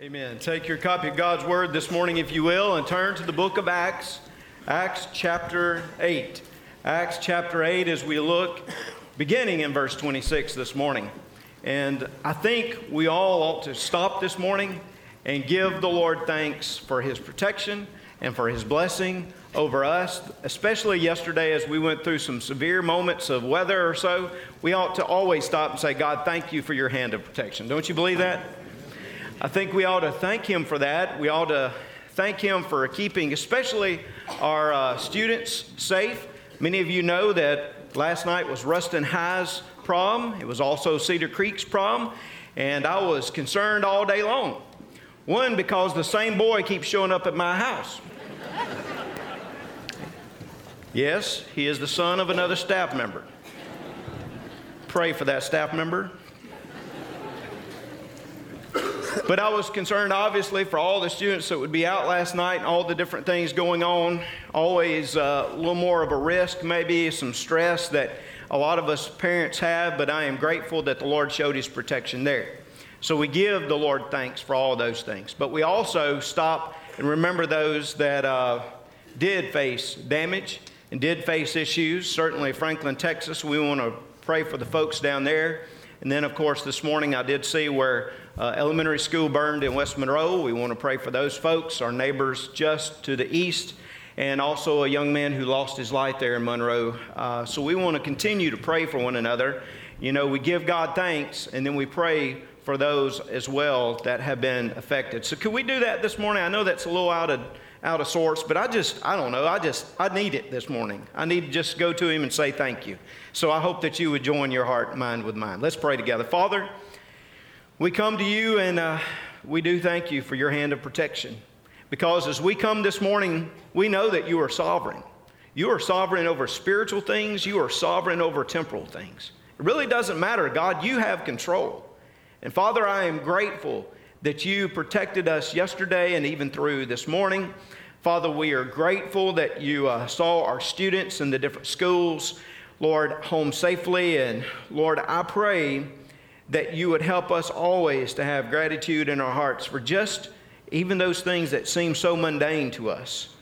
Amen. Take your copy of God's Word this morning, if you will, and turn to the book of Acts, Acts chapter 8. Acts chapter 8, as we look, beginning in verse 26 this morning. And I think we all ought to stop this morning and give the Lord thanks for His protection and for His blessing over us, especially yesterday as we went through some severe moments of weather or so. We ought to always stop and say, God, thank you for your hand of protection. Don't you believe that? I think we ought to thank him for that. We ought to thank him for keeping, especially our uh, students, safe. Many of you know that last night was Ruston High's prom. It was also Cedar Creek's prom, and I was concerned all day long. One, because the same boy keeps showing up at my house. yes, he is the son of another staff member. Pray for that staff member. But I was concerned, obviously, for all the students that would be out last night and all the different things going on. Always uh, a little more of a risk, maybe some stress that a lot of us parents have, but I am grateful that the Lord showed His protection there. So we give the Lord thanks for all those things. But we also stop and remember those that uh, did face damage and did face issues. Certainly, Franklin, Texas, we want to pray for the folks down there. And then, of course, this morning I did see where uh, elementary school burned in West Monroe. We want to pray for those folks, our neighbors just to the east, and also a young man who lost his life there in Monroe. Uh, so we want to continue to pray for one another. You know, we give God thanks, and then we pray for those as well that have been affected. So, could we do that this morning? I know that's a little out of out of sorts, but I just, I don't know, I just, I need it this morning. I need to just go to him and say thank you. So I hope that you would join your heart mind with mine. Let's pray together. Father, we come to you and uh, we do thank you for your hand of protection. Because as we come this morning, we know that you are sovereign. You are sovereign over spiritual things, you are sovereign over temporal things. It really doesn't matter. God, you have control. And Father, I am grateful that you protected us yesterday and even through this morning. Father, we are grateful that you uh, saw our students in the different schools, Lord, home safely. And Lord, I pray that you would help us always to have gratitude in our hearts for just even those things that seem so mundane to us.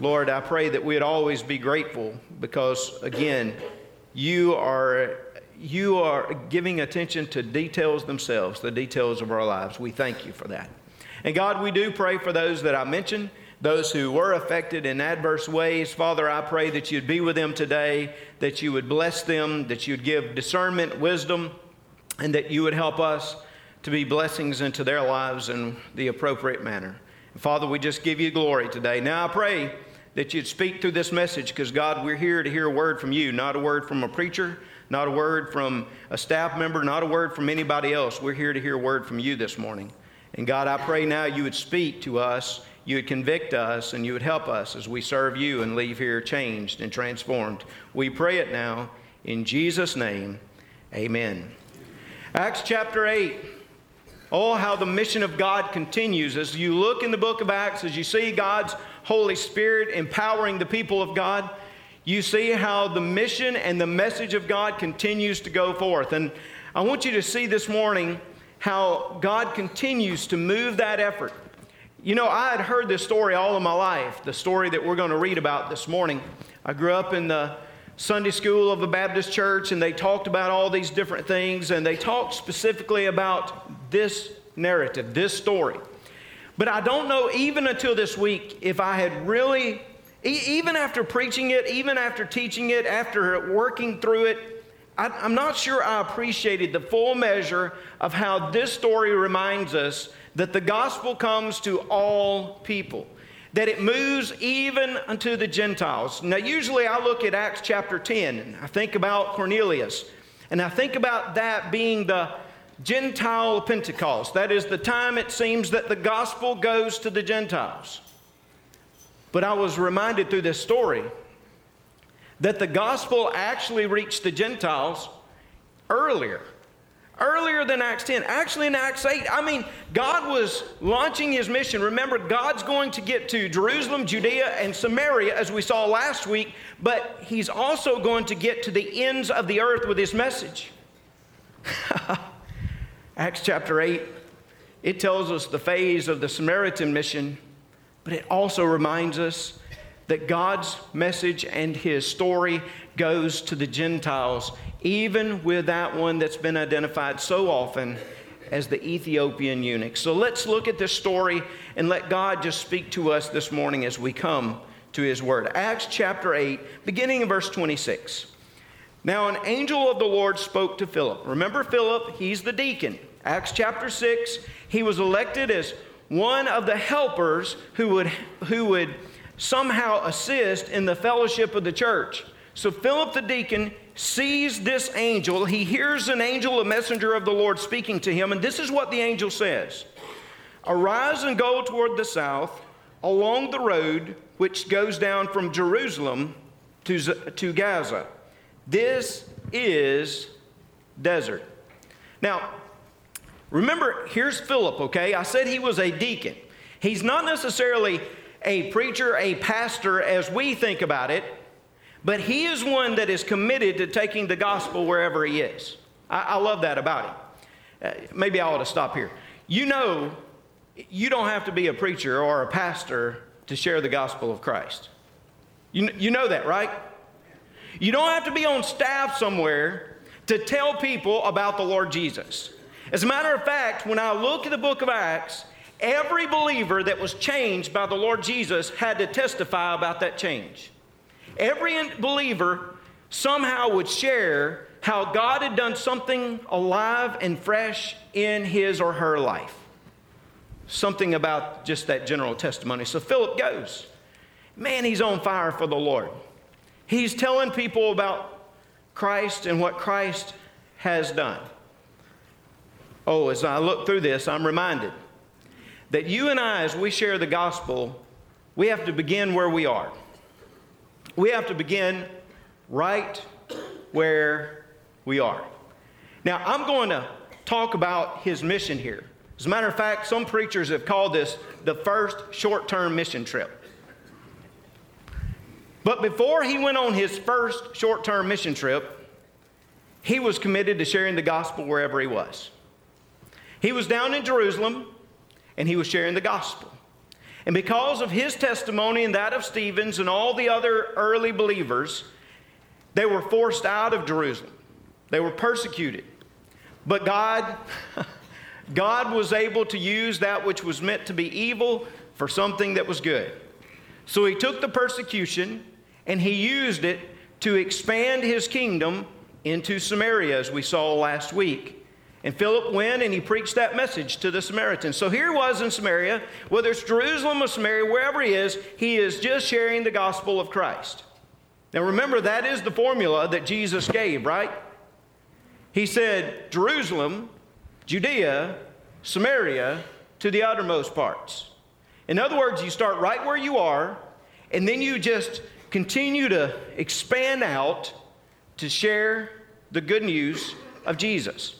Lord, I pray that we'd always be grateful because, again, you are you are giving attention to details themselves, the details of our lives. We thank you for that. And God, we do pray for those that I mentioned, those who were affected in adverse ways. Father, I pray that you'd be with them today, that you would bless them, that you'd give discernment, wisdom, and that you would help us to be blessings into their lives in the appropriate manner. And Father, we just give you glory today. Now I pray that you'd speak through this message because, God, we're here to hear a word from you, not a word from a preacher not a word from a staff member, not a word from anybody else. We're here to hear a word from you this morning. And God, I pray now you would speak to us, you would convict us, and you would help us as we serve you and leave here changed and transformed. We pray it now in Jesus' name. Amen. Acts chapter 8. Oh, how the mission of God continues. As you look in the book of Acts, as you see God's Holy Spirit empowering the people of God, you see how the mission and the message of God continues to go forth. And I want you to see this morning how God continues to move that effort. You know, I had heard this story all of my life, the story that we're going to read about this morning. I grew up in the Sunday school of a Baptist church, and they talked about all these different things, and they talked specifically about this narrative, this story. But I don't know, even until this week, if I had really even after preaching it, even after teaching it, after working through it, I, am not sure I appreciated the full measure of how this story reminds us that the gospel comes to all people, that it moves even unto the Gentiles. Now, usually I look at Acts chapter 10, and I think about Cornelius, and I think about that being the Gentile Pentecost. That is the time it seems that the gospel goes to the Gentiles. But I was reminded through this story that the gospel actually reached the Gentiles earlier. Earlier than Acts 10. Actually, in Acts 8, I mean, God was launching his mission. Remember, God's going to get to Jerusalem, Judea, and Samaria, as we saw last week, but he's also going to get to the ends of the earth with his message. Acts chapter 8 it tells us the phase of the Samaritan mission, but it also reminds us that God's message and his story goes to the Gentiles, even with that one that's been identified so often as the Ethiopian eunuch. So let's look at this story and let God just speak to us this morning as we come to his word. Acts chapter 8, beginning in verse 26. Now, an angel of the Lord spoke to Philip. Remember Philip, he's the deacon. Acts chapter 6, he was elected as one of the helpers who would, who would somehow assist in the fellowship of the church. So, Philip the deacon sees this angel. He hears an angel, a messenger of the Lord, speaking to him, and this is what the angel says Arise and go toward the south along the road which goes down from Jerusalem to, to Gaza. This is desert. Now, remember, here's Philip, okay? I said he was a deacon. He's not necessarily a preacher, a pastor as we think about it, but he is one that is committed to taking the gospel wherever he is. I, I love that about him. Uh, maybe I ought to stop here. You know, you don't have to be a preacher or a pastor to share the gospel of Christ. You, you know that, right? You don't have to be on staff somewhere to tell people about the Lord Jesus. As a matter of fact, when I look at the book of Acts, every believer that was changed by the Lord Jesus had to testify about that change. Every believer somehow would share how God had done something alive and fresh in his or her life. Something about just that general testimony. So Philip goes. Man, he's on fire for the Lord. He's telling people about Christ and what Christ has done. Oh, as I look through this, I'm reminded that you and I, as we share the gospel, we have to begin where we are. We have to begin right where we are. Now, I'm going to talk about his mission here. As a matter of fact, some preachers have called this the first short term mission trip. But before he went on his first short term mission trip, he was committed to sharing the gospel wherever he was. He was down in Jerusalem and he was sharing the gospel. And because of his testimony and that of Stephen's and all the other early believers, they were forced out of Jerusalem. They were persecuted. But God, God was able to use that which was meant to be evil for something that was good. So he took the persecution and he used it to expand his kingdom into Samaria, as we saw last week. And Philip went and he preached that message to the Samaritans. So here he was in Samaria, whether it's Jerusalem or Samaria, wherever he is, he is just sharing the gospel of Christ. Now remember, that is the formula that Jesus gave, right? He said, Jerusalem, Judea, Samaria, to the uttermost parts. In other words, you start right where you are, and then you just continue to expand out to share the good news of Jesus.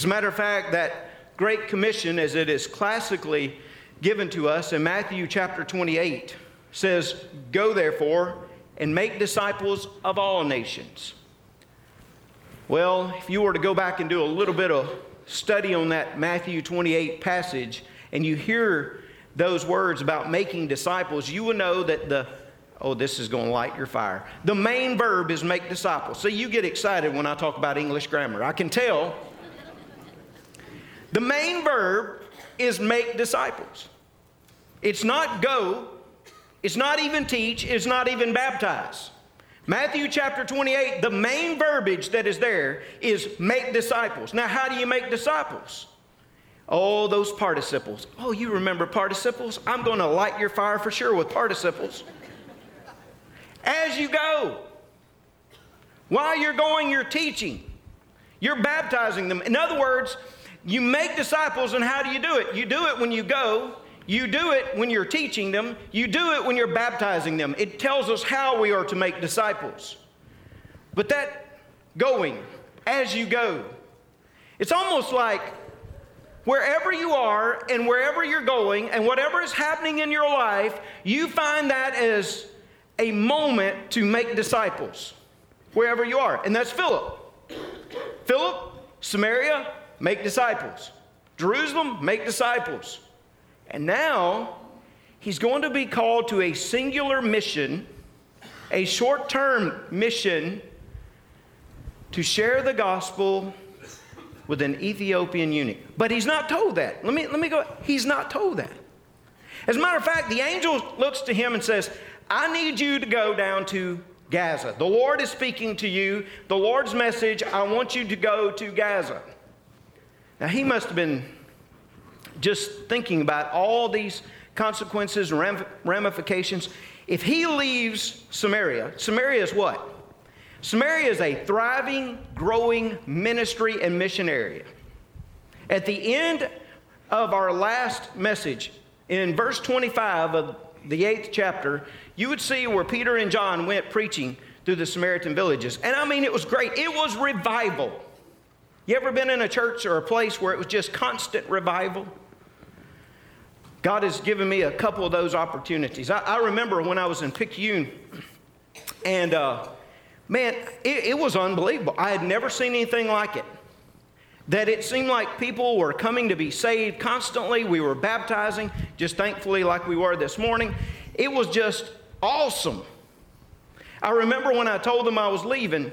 As a matter of fact, that Great Commission, as it is classically given to us in Matthew chapter 28, says, Go therefore and make disciples of all nations. Well, if you were to go back and do a little bit of study on that Matthew 28 passage, and you hear those words about making disciples, you will know that the Oh, this is going to light your fire. The main verb is make disciples. See, you get excited when I talk about English grammar. I can tell the main verb is make disciples. It's not go, it's not even teach, it's not even baptize. Matthew chapter 28, the main verbiage that is there is make disciples. Now, how do you make disciples? Oh, those participles. Oh, you remember participles? I'm going to light your fire for sure with participles. As you go, while you're going, you're teaching, you're baptizing them. In other words, you make disciples, and how do you do it? You do it when you go, you do it when you're teaching them, you do it when you're baptizing them. It tells us how we are to make disciples. But that going, as you go, it's almost like wherever you are and wherever you're going and whatever is happening in your life, you find that as a moment to make disciples wherever you are. And that's Philip. Philip, Samaria, make disciples. Jerusalem, make disciples. And now he's going to be called to a singular mission, a short term mission to share the gospel with an Ethiopian eunuch. But he's not told that. Let me, let me go. He's not told that. As a matter of fact, the angel looks to him and says, I need you to go down to Gaza. The Lord is speaking to you. The Lord's message, I want you to go to Gaza. Now, he must have been just thinking about all these consequences and ramifications. If he leaves Samaria, Samaria is what? Samaria is a thriving, growing ministry and mission area. At the end of our last message, in verse 25 of the eighth chapter, you would see where Peter and John went preaching through the Samaritan villages. And I mean, it was great. It was revival. You ever been in a church or a place where it was just constant revival? God has given me a couple of those opportunities. I, I remember when I was in Picayune, and uh, man, it, it was unbelievable. I had never seen anything like it. That it seemed like people were coming to be saved constantly. We were baptizing, just thankfully, like we were this morning. It was just awesome. I remember when I told them I was leaving,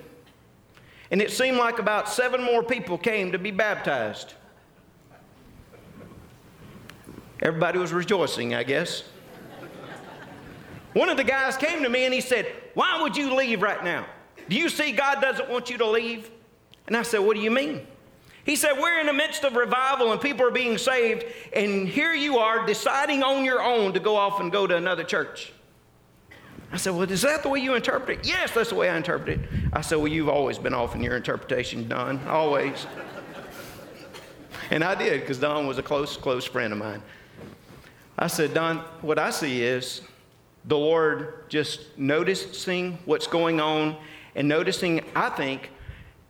and it seemed like about seven more people came to be baptized. Everybody was rejoicing, I guess. One of the guys came to me and he said, Why would you leave right now? Do you see God doesn't want you to leave? And I said, What do you mean? He said, We're in the midst of revival and people are being saved, and here you are deciding on your own to go off and go to another church. I said, Well, is that the way you interpret it? Yes, that's the way I interpret it. I said, Well, you've always been off in your interpretation, Don, always. and I did, because Don was a close, close friend of mine. I said, Don, what I see is the Lord just noticing what's going on and noticing, I think,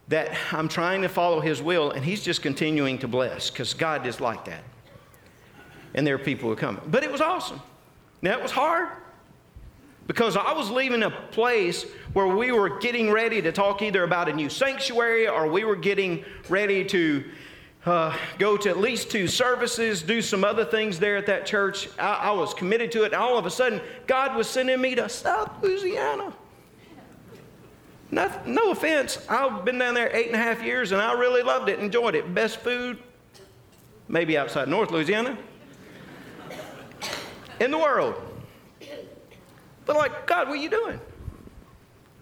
that I'm trying to follow His will, and He's just continuing to bless because God is like that. And there are people who come. But it was awesome. Now, it was hard because I was leaving a place where we were getting ready to talk either about a new sanctuary or we were getting ready to uh, go to at least two services, do some other things there at that church. I, I was committed to it, and all of a sudden, God was sending me to South Louisiana. No, no offense, I've been down there eight and a half years and I really loved it, enjoyed it. Best food, maybe outside North Louisiana, in the world. But like, God, what are you doing?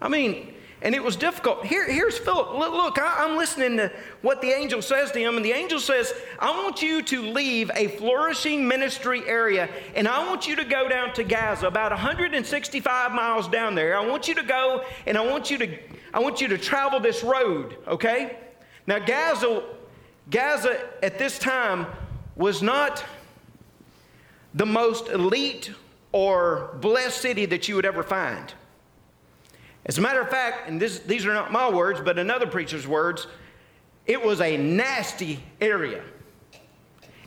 I mean, and it was difficult. Here, here's Philip. Look, look I, am listening to what the angel says to him, and the angel says, I want you to leave a flourishing ministry area, and I want you to go down to Gaza, about 165 miles down there. I want you to go, and I want you to, I want you to travel this road, okay? Now, Gaza, Gaza at this time was not the most elite or blessed city that you would ever find. As a matter of fact, and this, these are not my words, but another preacher's words, it was a nasty area.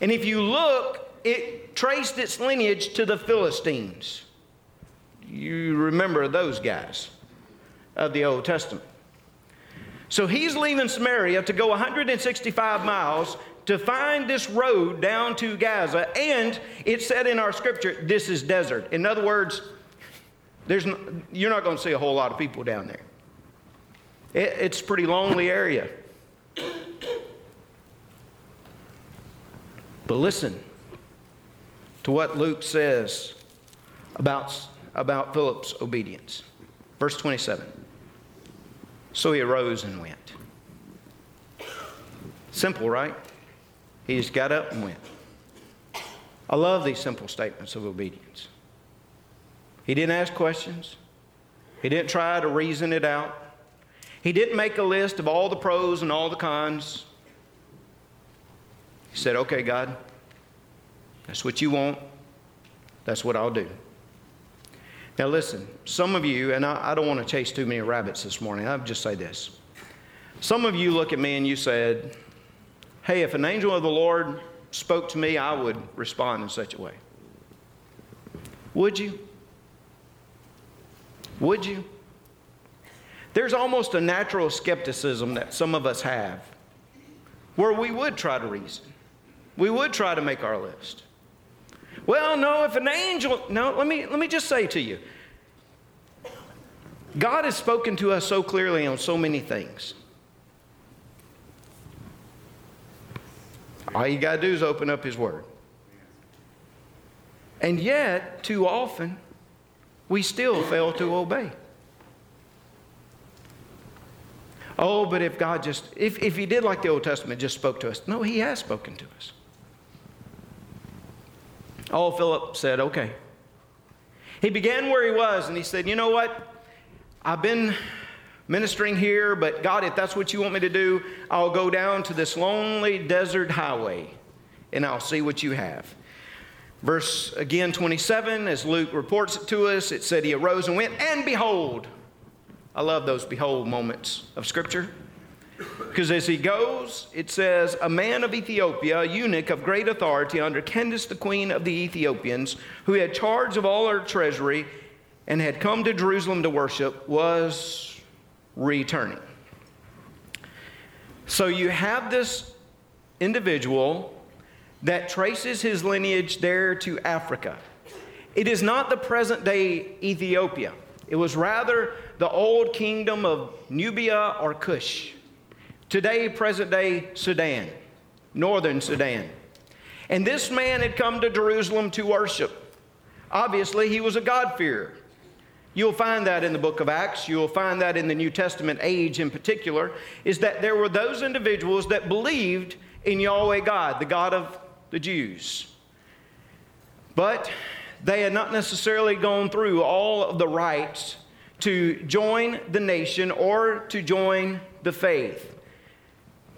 And if you look, it traced its lineage to the Philistines. You remember those guys of the Old Testament. So he's leaving Samaria to go 165 miles to find this road down to Gaza, and it said in our scripture, this is desert. In other words, there's no, you're not going to see a whole lot of people down there. It, it's a pretty lonely area. But listen to what Luke says about, about Philip's obedience. Verse 27. So he arose and went. Simple, right? He just got up and went. I love these simple statements of obedience. He didn't ask questions. He didn't try to reason it out. He didn't make a list of all the pros and all the cons. He said, Okay, God, that's what you want. That's what I'll do. Now, listen, some of you, and I, I don't want to chase too many rabbits this morning, I'll just say this. Some of you look at me and you said, Hey, if an angel of the Lord spoke to me, I would respond in such a way. Would you? Would you? There's almost a natural skepticism that some of us have where we would try to reason. we would try to make our list. Well, no, if an angel, no, let me, let me just say to you God has spoken to us so clearly on so many things. All you got to do is open up His Word. And yet, too often, we still fail to obey. Oh, but if God just, if, if He did like the Old Testament, just spoke to us. No, He has spoken to us. Oh, Philip said, okay. He began where he was and he said, You know what? I've been ministering here, but God, if that's what you want me to do, I'll go down to this lonely desert highway and I'll see what you have. Verse again 27, as Luke reports it to us, it said he arose and went, and behold, I love those behold moments of Scripture. Because as he goes, it says, A man of Ethiopia, a eunuch of great authority under Candace, the queen of the Ethiopians, who had charge of all her treasury and had come to Jerusalem to worship, was returning. So you have this individual that traces his lineage there to Africa. It is not the present day Ethiopia, it was rather the old kingdom of Nubia or Cush. Today, present day Sudan, northern Sudan. And this man had come to Jerusalem to worship. Obviously, he was a God-fearer. You'll find that in the book of Acts. You'll find that in the New Testament age in particular, is that there were those individuals that believed in Yahweh God, the God of the Jews. But they had not necessarily gone through all of the rites to join the nation or to join the faith.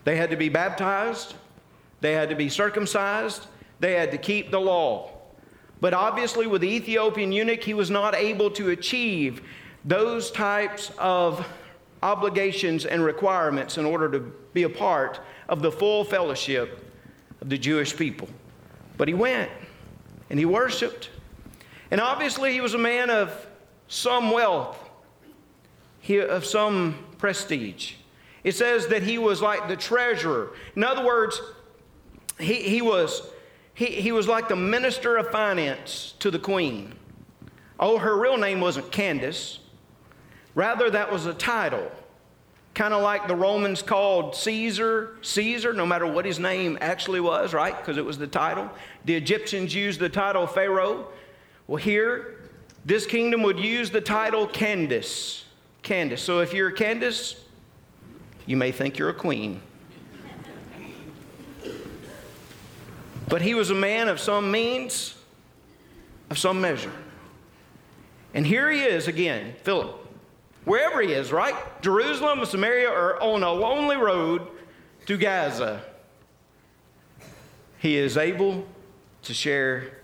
They had to be baptized, they had to be circumcised, they had to keep the law. But obviously, with the Ethiopian eunuch, he was not able to achieve those types of obligations and requirements in order to be a part of the full fellowship of the Jewish people. But he went and he worshiped. And obviously, he was a man of some wealth, of some prestige. It says that he was like the treasurer. In other words, he, he, was, he, he was like the minister of finance to the queen. Oh, her real name wasn't Candace. Rather, that was a title. Kind of like the Romans called Caesar, Caesar, no matter what his name actually was, right? Because it was the title. The Egyptians used the title Pharaoh. Well, here, this kingdom would use the title Candace. Candace. So if you're Candace, you may think you're a queen. But he was a man of some means, of some measure. And here he is again, Philip, wherever he is, right? Jerusalem, or Samaria, or on a lonely road to Gaza. He is able to share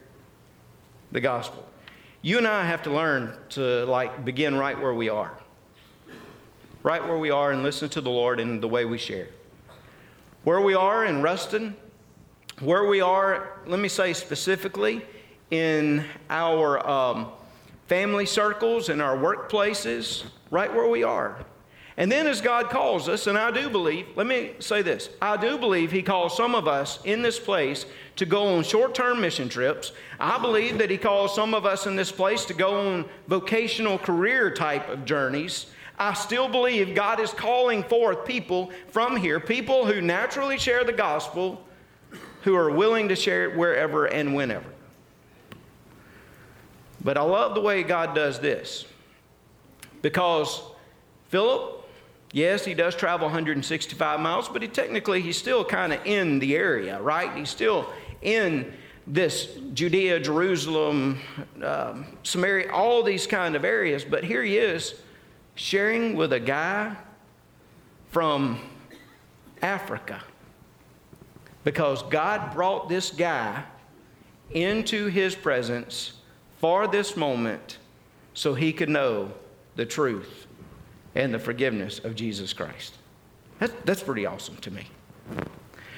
the gospel. You and I have to learn to like begin right where we are right where we are and listen to the Lord in the way we share. Where we are in Ruston, where we are, let me say specifically, in our um, family circles, in our workplaces, right where we are. And then as God calls us, and I do believe, let me say this I do believe He calls some of us in this place to go on short term mission trips. I believe that He calls some of us in this place to go on vocational career type of journeys. I still believe God is calling forth people from here, people who naturally share the gospel, who are willing to share it wherever and whenever. But I love the way God does this because Philip, yes, he does travel 165 miles, but he technically he's still kind of in the area, right? He's still in this Judea, Jerusalem, um, Samaria, all these kind of areas. But here he is sharing with a guy from Africa because God brought this guy into his presence for this moment so he could know the truth and the forgiveness of Jesus Christ. That, that's pretty awesome to me.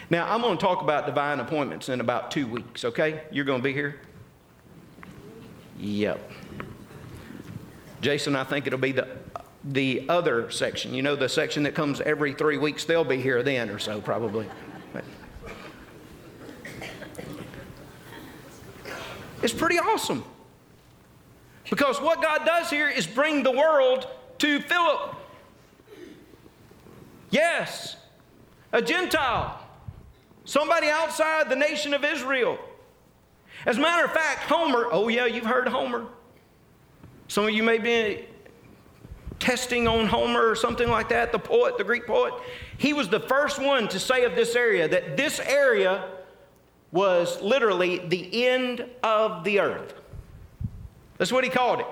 Now, I'm going to talk about divine appointments in about two weeks, okay? You're going to be here? Yep. Jason, I think it'll be the the other section. You know, the section that comes every three weeks, they'll be here then or so, probably. But It's pretty awesome. Because what God does here is bring the world to Philip. Yes, a Gentile, somebody outside the nation of Israel. As a matter of fact, Homer, oh yeah, you've heard Homer. Some of you may be testing on Homer or something like that, the poet, the Greek poet. He was the first one to say of this area that this area was literally the end of the earth. That's what he called it.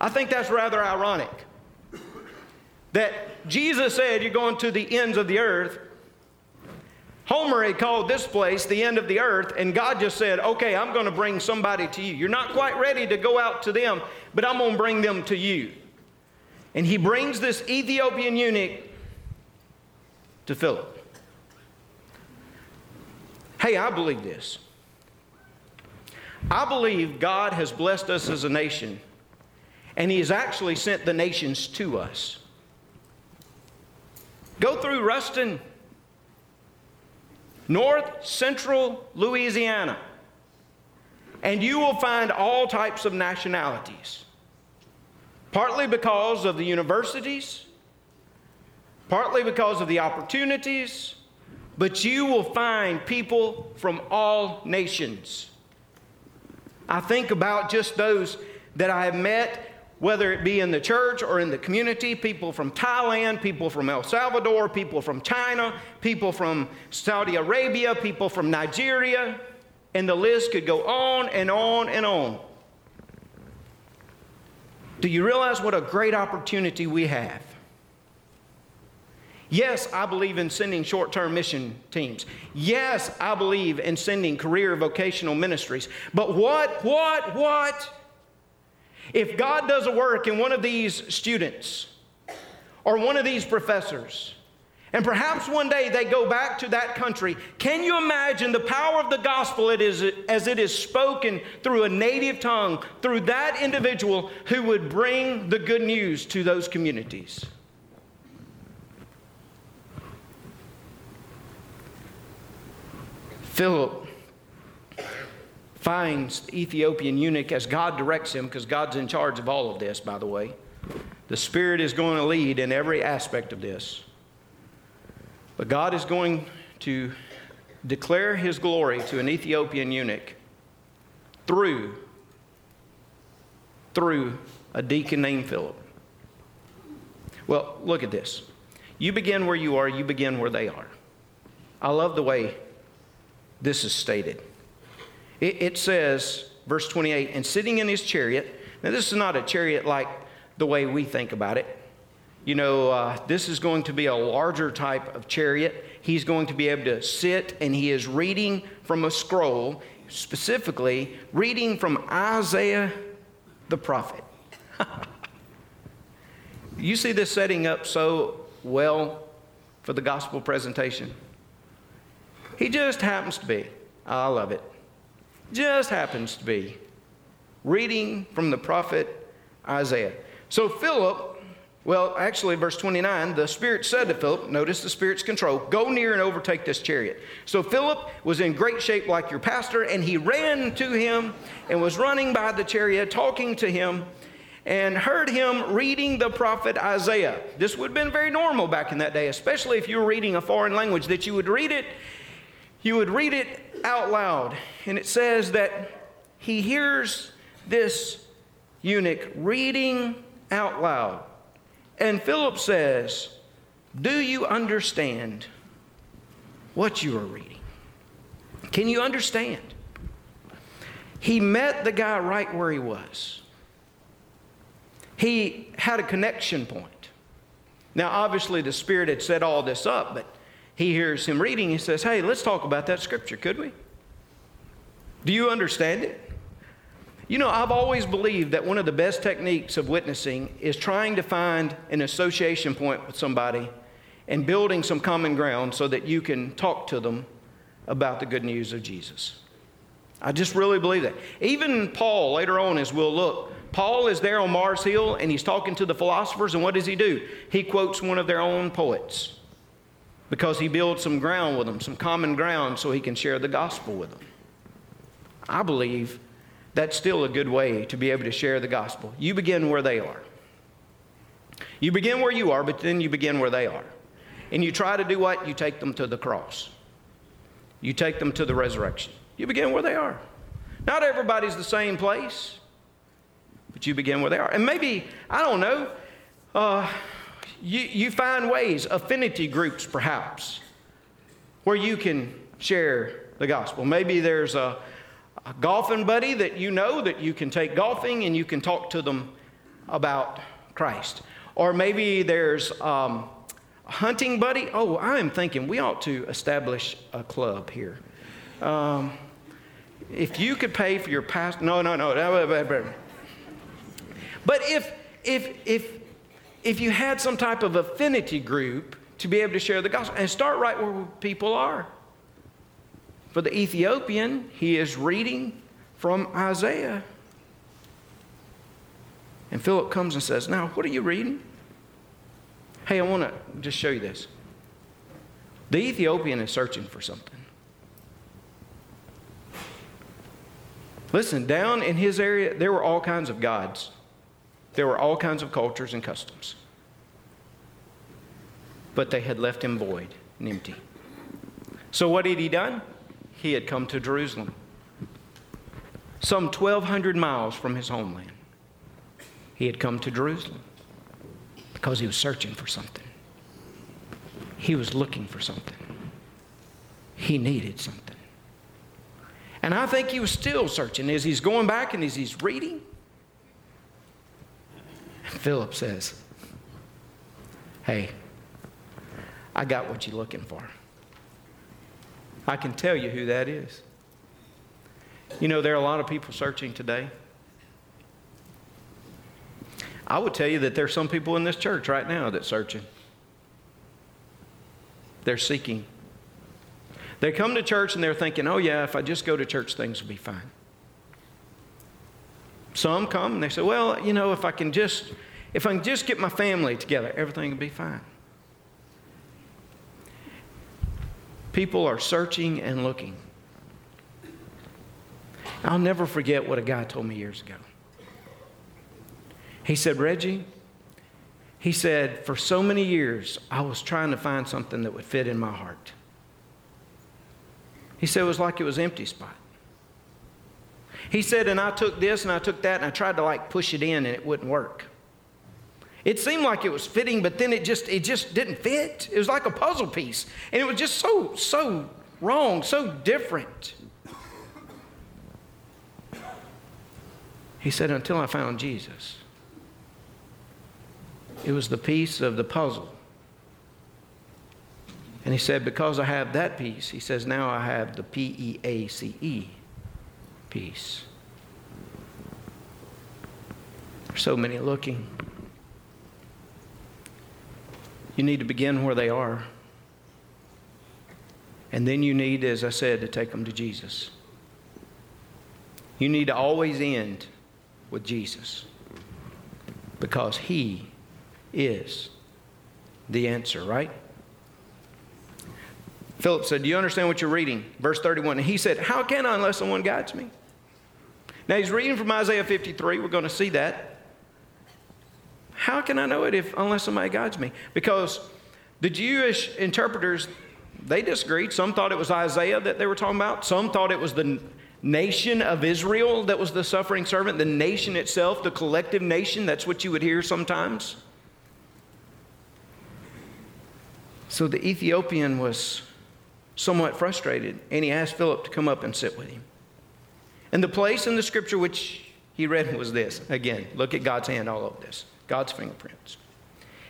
I think that's rather ironic that Jesus said, You're going to the ends of the earth. Homer had called this place the end of the earth, and God just said, Okay, I'm going to bring somebody to you. You're not quite ready to go out to them, but I'm going to bring them to you. And he brings this Ethiopian eunuch to Philip. Hey, I believe this. I believe God has blessed us as a nation, and He has actually sent the nations to us. Go through Ruston, north central Louisiana, and you will find all types of nationalities. Partly because of the universities, partly because of the opportunities, but you will find people from all nations. I think about just those that I have met, whether it be in the church or in the community people from Thailand, people from El Salvador, people from China, people from Saudi Arabia, people from Nigeria, and the list could go on and on and on. Do you realize what a great opportunity we have? Yes, I believe in sending short term mission teams. Yes, I believe in sending career vocational ministries. But what, what, what? If God does a work in one of these students or one of these professors, and perhaps one day they go back to that country. Can you imagine the power of the gospel it is, as it is spoken through a native tongue, through that individual who would bring the good news to those communities? Philip finds the Ethiopian eunuch as God directs him, because God's in charge of all of this, by the way. The Spirit is going to lead in every aspect of this. But God is going to declare his glory to an Ethiopian eunuch through through a deacon named Philip. Well, look at this. You begin where you are, you begin where they are. I love the way this is stated. It, it says, verse 28, and sitting in his chariot. Now, this is not a chariot like the way we think about it. You know, uh, this is going to be a larger type of chariot. He's going to be able to sit and he is reading from a scroll, specifically reading from Isaiah the prophet. you see this setting up so well for the gospel presentation? He just happens to be, I love it, just happens to be reading from the prophet Isaiah. So Philip, well, actually, verse 29, the Spirit said to Philip, notice the Spirit's control, go near and overtake this chariot. So Philip was in great shape like your pastor, and he ran to him and was running by the chariot, talking to him and heard him reading the prophet Isaiah. This would have been very normal back in that day, especially if you were reading a foreign language, that you would read it you would read it out loud, and it says that he hears this eunuch reading out loud. And Philip says, Do you understand what you are reading? Can you understand? He met the guy right where he was. He had a connection point. Now, obviously, the Spirit had set all this up, but he hears him reading. He says, Hey, let's talk about that scripture, could we? Do you understand it? You know, I've always believed that one of the best techniques of witnessing is trying to find an association point with somebody and building some common ground so that you can talk to them about the good news of Jesus. I just really believe that. Even Paul, later on, as we'll look, Paul is there on Mars Hill and he's talking to the philosophers, and what does he do? He quotes one of their own poets because he builds some ground with them, some common ground, so he can share the gospel with them. I believe that's still a good way to be able to share the gospel. You begin where they are. You begin where you are, but then you begin where they are. And you try to do what? You take them to the cross. You take them to the resurrection. You begin where they are. Not everybody's the same place, but you begin where they are. And maybe, I don't know, uh, you, you find ways, affinity groups perhaps, where you can share the gospel. Maybe there's a, a golfing buddy that you know that you can take golfing and you can talk to them about Christ. Or maybe there's um, a hunting buddy. Oh, I am thinking we ought to establish a club here. Um, if you could pay for your past, no, no, no. But if if if if you had some type of affinity group to be able to share the gospel and start right where people are. For the Ethiopian, he is reading from Isaiah. And Philip comes and says, Now, what are you reading? Hey, I want to just show you this. The Ethiopian is searching for something. Listen, down in his area, there were all kinds of gods. There were all kinds of cultures and customs. But they had left him void and empty. So, what had he done? He had come to Jerusalem, some 1,200 miles from his homeland. He had come to Jerusalem because he was searching for something. He was looking for something. He needed something. And I think he was still searching as he's going back and as he's reading. Philip says, Hey, I got what you're looking for. I can tell you who that is. You know, there are a lot of people searching today. I would tell you that there's some people in this church right now that's searching. They're seeking. They come to church and they're thinking, oh, yeah, if I just go to church, things will be fine. Some come and they say, well, you know, if I can just if I can just get my family together, everything will be fine. People are searching and looking. I'll never forget what a guy told me years ago. He said, Reggie, he said, for so many years, I was trying to find something that would fit in my heart. He said it was like it was empty spot. He said, and I took this and I took that and I tried to like push it in and it wouldn't work. It seemed like it was fitting, but then it just it just didn't fit. It was like a puzzle piece. And it was just so so wrong, so different. He said until I found Jesus. It was the piece of the puzzle. And he said, Because I have that piece, he says, now I have the P E A C E There's so many looking. You need to begin where they are. And then you need, as I said, to take them to Jesus. You need to always end with Jesus because He is the answer, right? Philip said, Do you understand what you're reading? Verse 31. And he said, How can I unless someone guides me? Now he's reading from Isaiah 53. We're going to see that. How can I know it if unless somebody guides me? Because the Jewish interpreters, they disagreed. Some thought it was Isaiah that they were talking about. Some thought it was the nation of Israel that was the suffering servant, the nation itself, the collective nation. That's what you would hear sometimes. So the Ethiopian was somewhat frustrated, and he asked Philip to come up and sit with him. And the place in the scripture which he read was this. Again, look at God's hand all over this. God's fingerprints.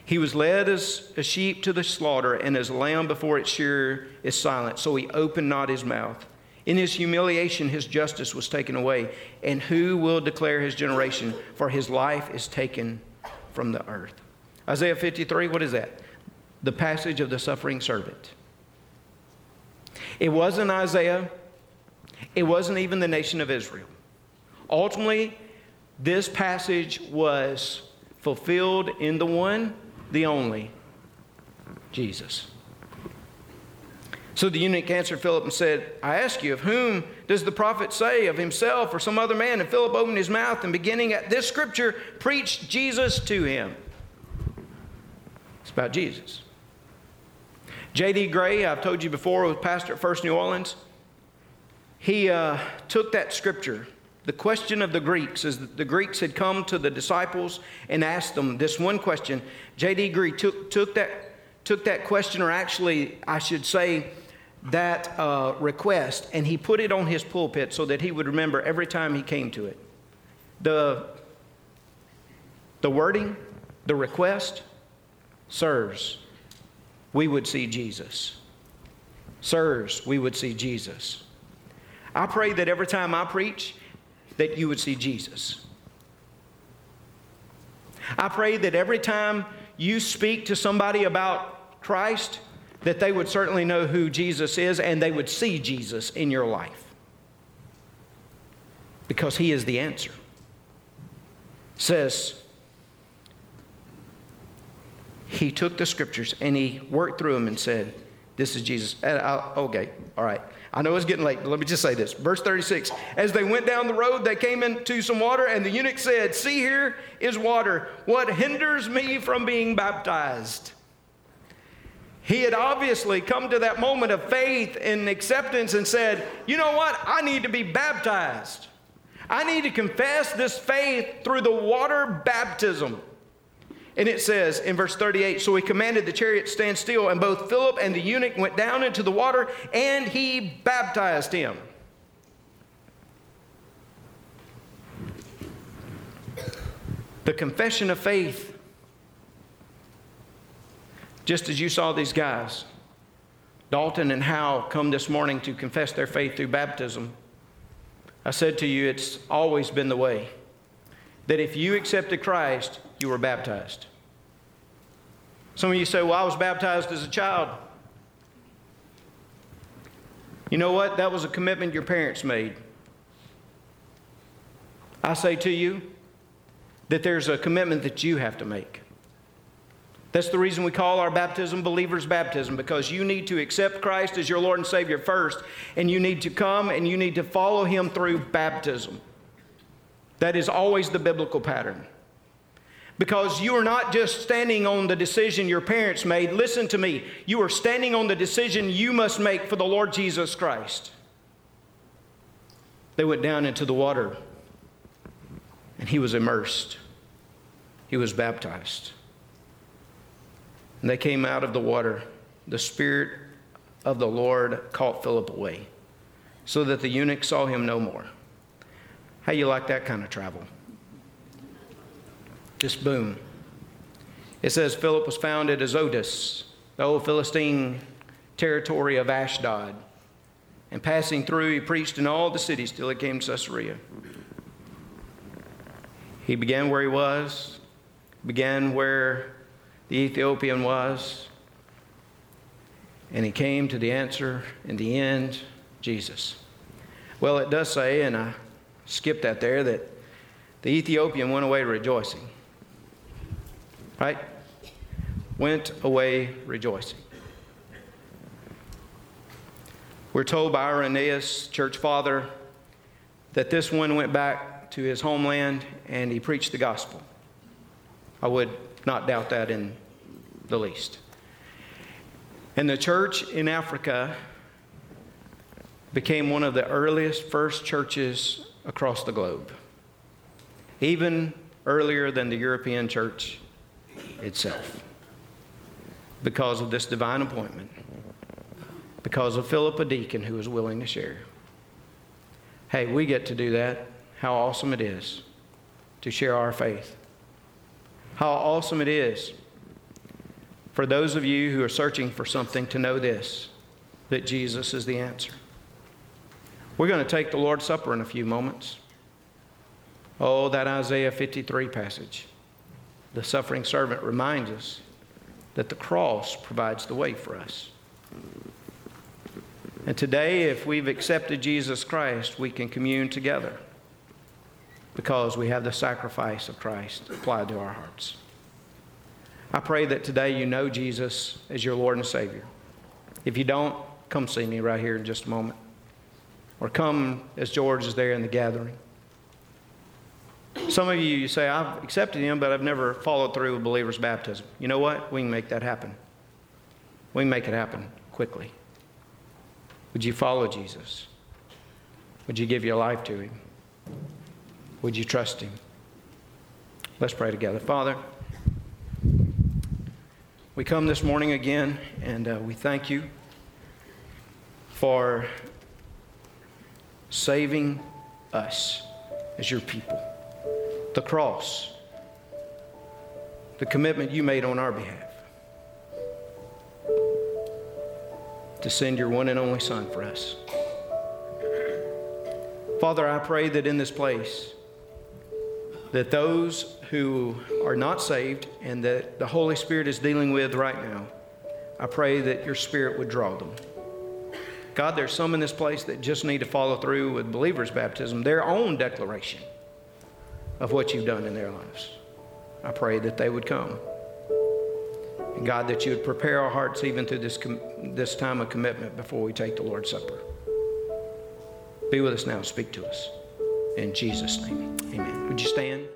He was led as a sheep to the slaughter, and as a lamb before its shearer is silent, so he opened not his mouth. In his humiliation, his justice was taken away. And who will declare his generation? For his life is taken from the earth. Isaiah 53, what is that? The passage of the suffering servant. It wasn't Isaiah, it wasn't even the nation of Israel. Ultimately, this passage was fulfilled in the one, the only, Jesus. So the eunuch answered Philip and said, I ask you, of whom does the prophet say, of himself or some other man? And Philip opened his mouth and beginning at this scripture, preached Jesus to him. It's about Jesus. J.D. Grey, I've told you before, was pastor at First New Orleans. He uh, took that scripture, the question of the Greeks, as the Greeks had come to the disciples and asked them this one question. J.D. Grey took, took, that, took that question, or actually, I should say, that uh, request, and he put it on his pulpit so that he would remember every time he came to it. The, the wording, the request, sirs, we would see Jesus. Sirs, we would see Jesus. I pray that every time I preach, that you would see Jesus. I pray that every time you speak to somebody about Christ, that they would certainly know who Jesus is and they would see Jesus in your life. Because he is the answer. says, he took the scriptures and he worked through them and said, This is Jesus. okay, all right. I know it's getting late, but let me just say this. Verse 36 As they went down the road, they came into some water, and the eunuch said, See, here is water. What hinders me from being baptized? He had obviously come to that moment of faith and acceptance and said, You know what? I need to be baptized. I need to confess this faith through the water baptism. And it says in verse 38 So he commanded the chariot stand still, and both Philip and the eunuch went down into the water, and he baptized him. The confession of faith just as you saw these guys, Dalton and Hal, come this morning to confess their faith through baptism, I said to you, it's always been the way that if you accepted Christ, you were baptized. Some of you say, Well, I was baptized as a child. You know what? That was a commitment your parents made. I say to you that there's a commitment that you have to make. That's the reason we call our baptism believer's baptism, because you need to accept Christ as your Lord and Savior first, and you need to come and you need to follow Him through baptism. That is always the biblical pattern. Because you are not just standing on the decision your parents made. Listen to me. You are standing on the decision you must make for the Lord Jesus Christ. They went down into the water, and he was immersed, he was baptized. And they came out of the water. The Spirit of the Lord caught Philip away, so that the eunuch saw him no more. How you like that kind of travel? Just boom. It says Philip was found at Azotus, the old Philistine territory of Ashdod. And passing through, he preached in all the cities till he came to Caesarea. He began where he was, began where the Ethiopian was. And he came to the answer in the end Jesus. Well, it does say, and I skipped that there, that the Ethiopian went away rejoicing. Right? Went away rejoicing. We're told by Irenaeus, church father, that this one went back to his homeland and he preached the gospel. I would not doubt that in the least. And the church in Africa became one of the earliest first churches across the globe, even earlier than the European church itself, because of this divine appointment, because of Philip, a deacon who was willing to share. Hey, we get to do that. How awesome it is to share our faith how awesome it is for those of you who are searching for something to know this that Jesus is the answer. We're going to take the Lord's Supper in a few moments. Oh, that Isaiah 53 passage. The suffering servant reminds us that the cross provides the way for us. And today, if we've accepted Jesus Christ, we can commune together because we have the sacrifice of Christ applied to our hearts. I pray that today you know Jesus as your Lord and Savior. If you don't, come see me right here in just a moment. Or come as George is there in the gathering. Some of you, you say, I've accepted him, but I've never followed through with believer's baptism. You know what? We can make that happen. We can make it happen quickly. Would you follow Jesus? Would you give your life to him? Would you trust him? Let's pray together. Father, we come this morning again and uh, we thank you for saving us as your people. The cross, the commitment you made on our behalf to send your one and only Son for us. Father, I pray that in this place, that those who are not saved and that the Holy Spirit is dealing with right now, I pray that your Spirit would draw them. God, there's some in this place that just need to follow through with believers' baptism, their own declaration of what you've done in their lives. I pray that they would come. And God, that you would prepare our hearts even through this, com- this time of commitment before we take the Lord's Supper. Be with us now. Speak to us. In Jesus' name, amen. Would you stand?